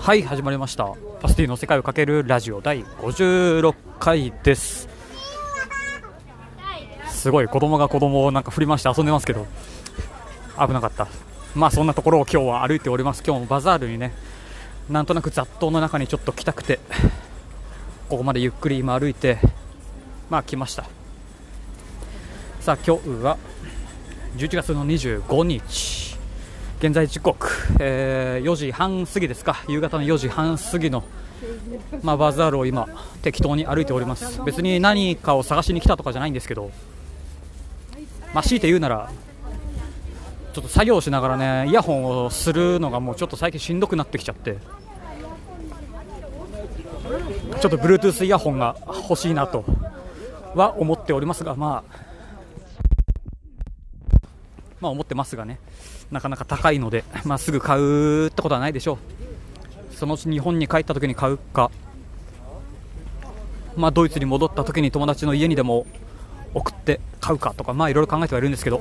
はい始まりました。パスティの世界をかけるラジオ第56回です。すごい子供が子供をなんか振り回して遊んでますけど危なかった。まあそんなところを今日は歩いております。今日もバザールにねなんとなく雑踏の中にちょっと来たくてここまでゆっくり今歩いてまあ来ました。さあ今日は11月の25日現在時刻、えー4時半過ぎですか。夕方の4時半過ぎの、まあ、バザールを今適当に歩いております。別に何かを探しに来たとかじゃないんですけどまあ強いて言うならちょっと作業しながらねイヤホンをするのがもうちょっと最近しんどくなってきちゃってちょっと Bluetooth イヤホンが欲しいなとは思っておりますがまあまあ思ってますがね。なかなか高いので、まあ、すぐ買うってことはないでしょう。そのうち日本に帰った時に買うか、まあ、ドイツに戻った時に友達の家にでも送って買うかとかまあいろいろ考えてはいるんですけど。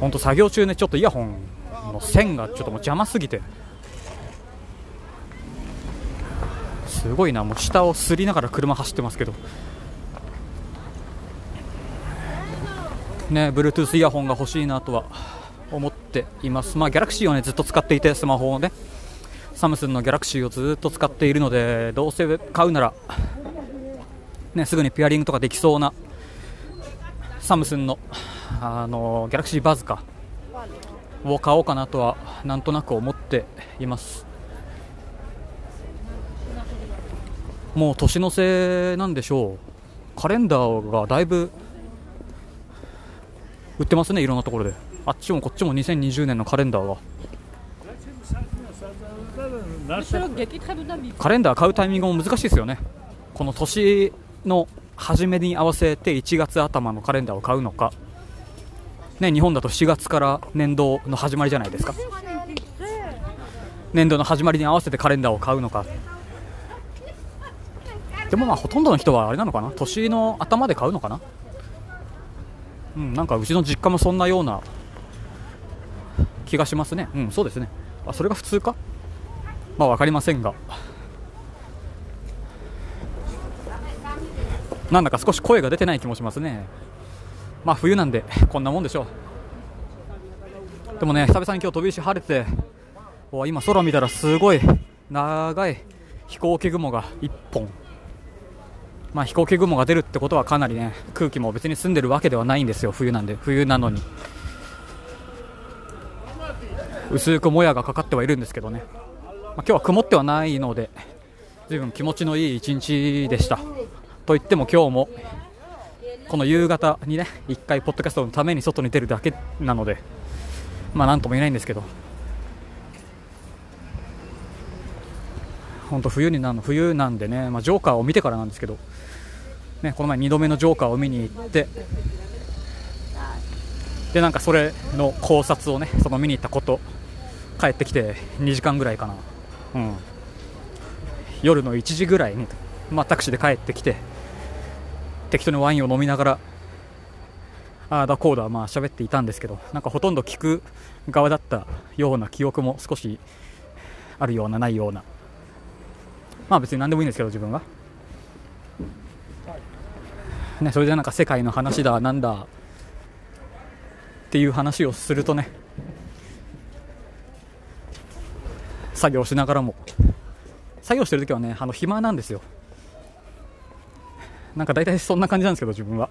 本当作業中ねちょっとイヤホンの線がちょっともう邪魔すぎて。すごいなもう下をすりながら車走ってますけど。ね Bluetooth イヤホンが欲しいなとは思っています。まあギャラクシーをねずっと使っていてスマホをね。サムスンのギャラクシーをずっと使っているのでどうせ買うならねすぐにペアリングとかできそうなサムスンのあのギャラクシーバズか。を買おうかなとはなんとなく思っています。もう年の瀬なんでしょう。カレンダーがだいぶ売ってますねいろんなところで。あっちもこっちも2020年のカレンダーが。Monsieur Geki Tribunal カレンダー買うタイミングも難しいですよね。この年の初めに合わせて1月頭のカレンダーを買うのか。ね日本だと4月から年度の始まりじゃないですか。年度の始まりに合わせてカレンダーを買うのか。でもまあほとんどの人はあれなのかな。年の頭で買うのかなうんなんかうちの実家もそんなような気がしますね。うんそうですね。あそれが普通か？まあ分かりませんが。なんだか少し声が出てない気もしますね。まあ冬なんでこんなもんでしょう。でもね久々に今日飛び石晴れて今空見たらすごい長い飛行機雲が1本。まあ飛行機雲が出るってことはかなりね空気も別に澄んでるわけではないんですよ。冬なんで。冬なのに。薄くもやがかかってはいるんですけどね、まあ、今日は曇ってはないので随分気持ちのいい一日でした。と言っても今日もこの夕方にね1回ポッドキャストのために外に出るだけなのでまあなんとも言えないんですけど。本当冬になるの冬なんでね、まあ、ジョーカーを見てからなんですけど、ね、この前2度目のジョーカーを見に行ってでなんかそれの考察をねその見に行ったこと帰ってきて2時間ぐらいかな、うん、夜の1時ぐらいに、まあ、タクシーで帰ってきて適当にワインを飲みながらああだこうだまあ喋っていたんですけどなんかほとんど聞く側だったような記憶も少しあるようなないような。まあ別に何でもいいんですけど自分は、ね、それでなんか世界の話だなんだっていう話をするとね作業しながらも作業してる時はねあの暇なんですよ。なんか大体そんな感じなんですけど自分は。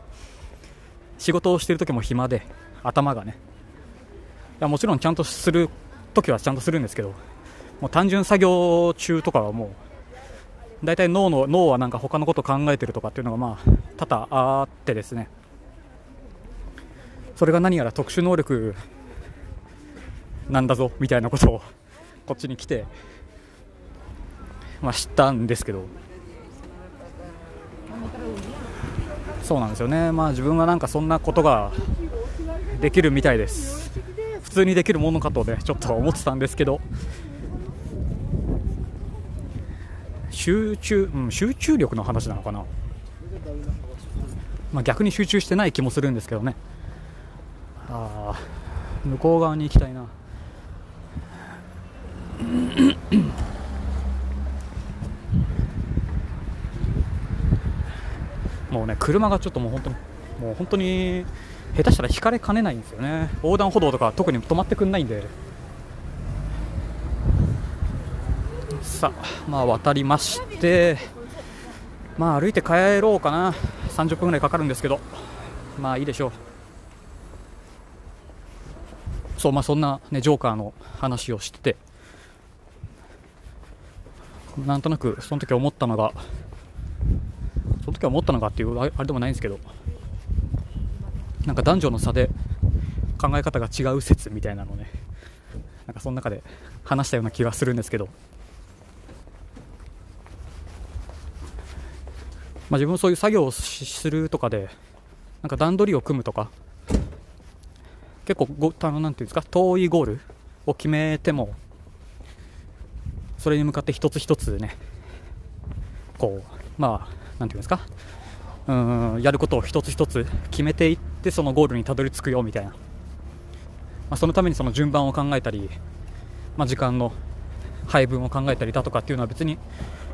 仕事をしてる時も暇で頭がね。いやもちろんちゃんとする時はちゃんとするんですけどもう単純作業中とかはもう大体脳の脳はなんか他のこと考えてるとかっていうのがまあ多々あってですね。それが何やら特殊能力なんだぞみたいなことをこっちに来て、まあ、知ったんですけど。そうなんですよね、まあ、自分はなんかそんなことができるみたいです。普通にできるものかとねちょっと思ってたんですけど。集中、うん、集中力の話なのかな、まあ、逆に集中してない気もするんですけどね。あ向こう側に行きたいな。もうね車がちょっともう本当にもう本当に下手したら引かれかねないんですよね。横断歩道とか特に止まってくんないんで。さあまあ渡りましてまあ歩いて帰ろうかな。30分ぐらいかかるんですけど。まあいいでしょう。そうまあそんなねジョーカーの話をしてて。なんとなくその時思ったのがその時は思ったのがっていうあれでもないんですけど。なんか男女の差で考え方が違う説みたいなのねなんかその中で話したような気がするんですけど、まあ、自分そういう作業をするとかでなんか段取りを組むとか。結構ごあのなんていうんですか？遠いゴールを決めてもそれに向かって一つ一つねこうまあなんていうんですか？うんやることを一つ一つ決めていってそのゴールにたどり着くよみたいな、まあ、そのためにその順番を考えたり、まあ、時間の配分を考えたりだとかっていうのは別に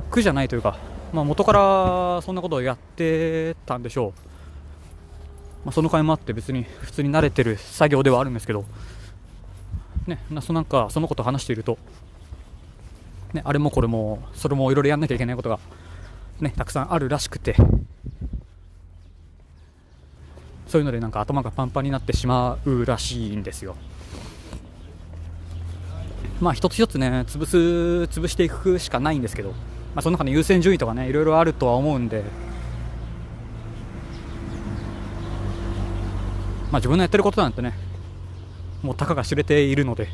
苦じゃないというか、まあ、元からそんなことをやってたんでしょう、まあ、その甲斐もあって別に普通に慣れてる作業ではあるんですけど、ね、そなんかそのこと話していると、ね、あれもこれもそれもいろいろやんなきゃいけないことが、ね、たくさんあるらしくて。そういうのでなんか頭がパンパンになってしまうらしいんですよ。まあ一つ一つね潰す潰していくしかないんですけど、まあ、その中の優先順位とかねいろいろあるとは思うんで、まあ、自分のやってることなんてねもうたかが知れているので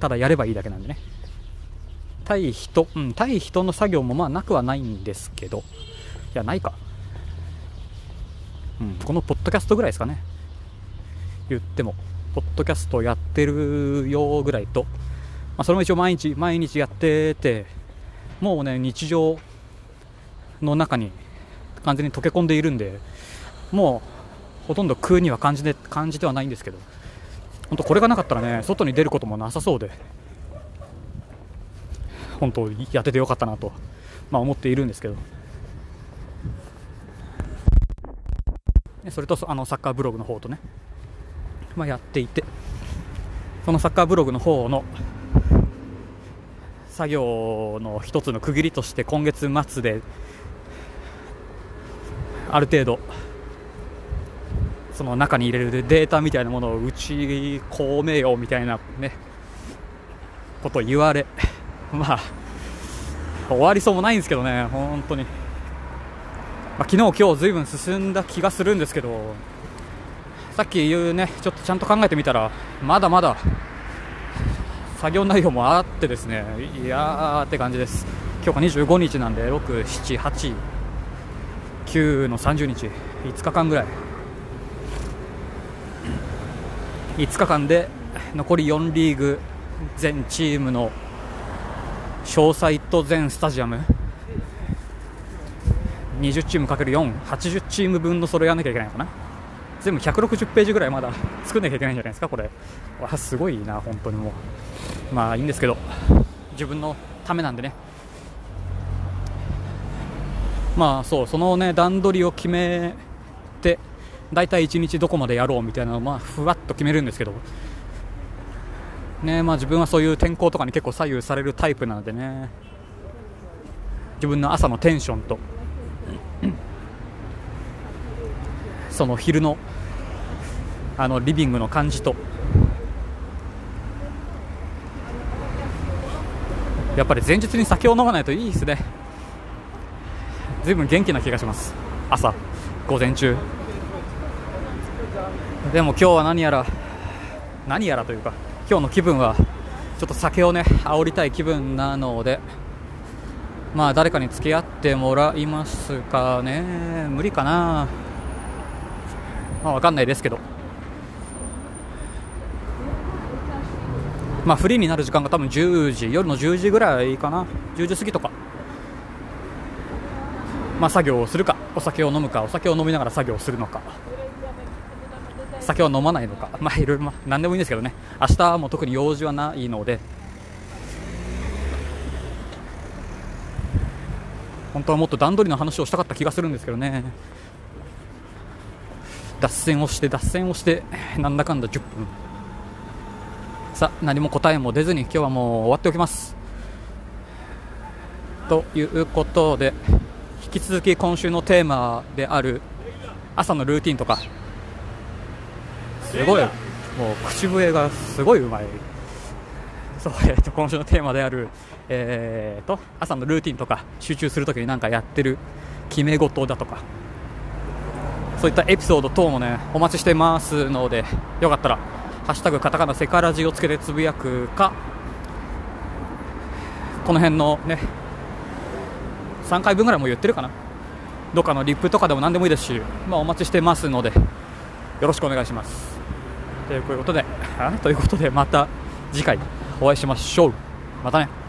ただやればいいだけなんでね。対人、うん、対人の作業もまあなくはないんですけど。いやないか。うん、このポッドキャストぐらいですかね。言ってもポッドキャストやってるよぐらいと、まあ、それも一応毎日毎日やっててもうね日常の中に完全に溶け込んでいるんでもうほとんど空には感じで感じてはないんですけど本当これがなかったらね外に出ることもなさそうで本当やっててよかったなと、まあ、思っているんですけど。それとあのサッカーブログの方とね、まあ、やっていてそのサッカーブログの方の作業の一つの区切りとして今月末である程度その中に入れるデータみたいなものを打ち込めようみたいなねこと言われ まあ終わりそうもないんですけどね本当に。まあ、昨日、今日ずいぶん進んだ気がするんですけどさっき言うねちょっとちゃんと考えてみたらまだまだ作業内容もあってですねいやーって感じです今日が25日なんで6、7、8、9の30日5日間ぐらい5日間で残り4リーグ全チームの詳細と全スタジアム20チームかける4、80チーム分のそれをやらなきゃいけないのかな。全部160ページぐらいまだ作んなきゃいけないんじゃないですか、これ。わすごいな、本当にもう。まあいいんですけど、自分のためなんでね。まあそう、そのね、段取りを決めて、大体1日どこまでやろうみたいなのを、まあ、ふわっと決めるんですけど、ねまあ、自分はそういう天候とかに結構左右されるタイプなのでね、自分の朝のテンションと。その昼のあのリビングの感じと。やっぱり前日に酒を飲まないといいですね。ずいぶん元気な気がします。朝午前中。でも今日は何やら何やらというか今日の気分はちょっと酒をね煽りたい気分なのでまあ誰かに付き合ってもらいますかね。無理かな。まあ分かんないですけど。まあフリーになる時間が多分10時夜の10時ぐらいかな。10時過ぎとか。まあ作業をするかお酒を飲むかお酒を飲みながら作業をするのか。酒は飲まないのか、まあ、いろいろ、まあ、何でもいいんですけどね。明日も特に用事はないので。本当はもっと段取りの話をしたかった気がするんですけどね。脱線をして脱線をしてなんだかんだ10分。さあ何も答えも出ずに今日はもう終わっておきます。ということで引き続き今週のテーマである朝のルーティンとか。すごい。もう口笛がすごいうまい。そう、えー、と今週のテーマである、えー、と朝のルーティンとか集中するときに何かやってる決め事だとか。そういったエピソード等もねお待ちしてますのでよかったら「ハッシュタグカタカナセカラジ」をつけてつぶやくか。この辺のね3回分ぐらいも言ってるかな。どっかのリップとかでも何でもいいですし、まあ、お待ちしてますのでよろしくお願いします。ということでということでまた次回お会いしましょう。またね。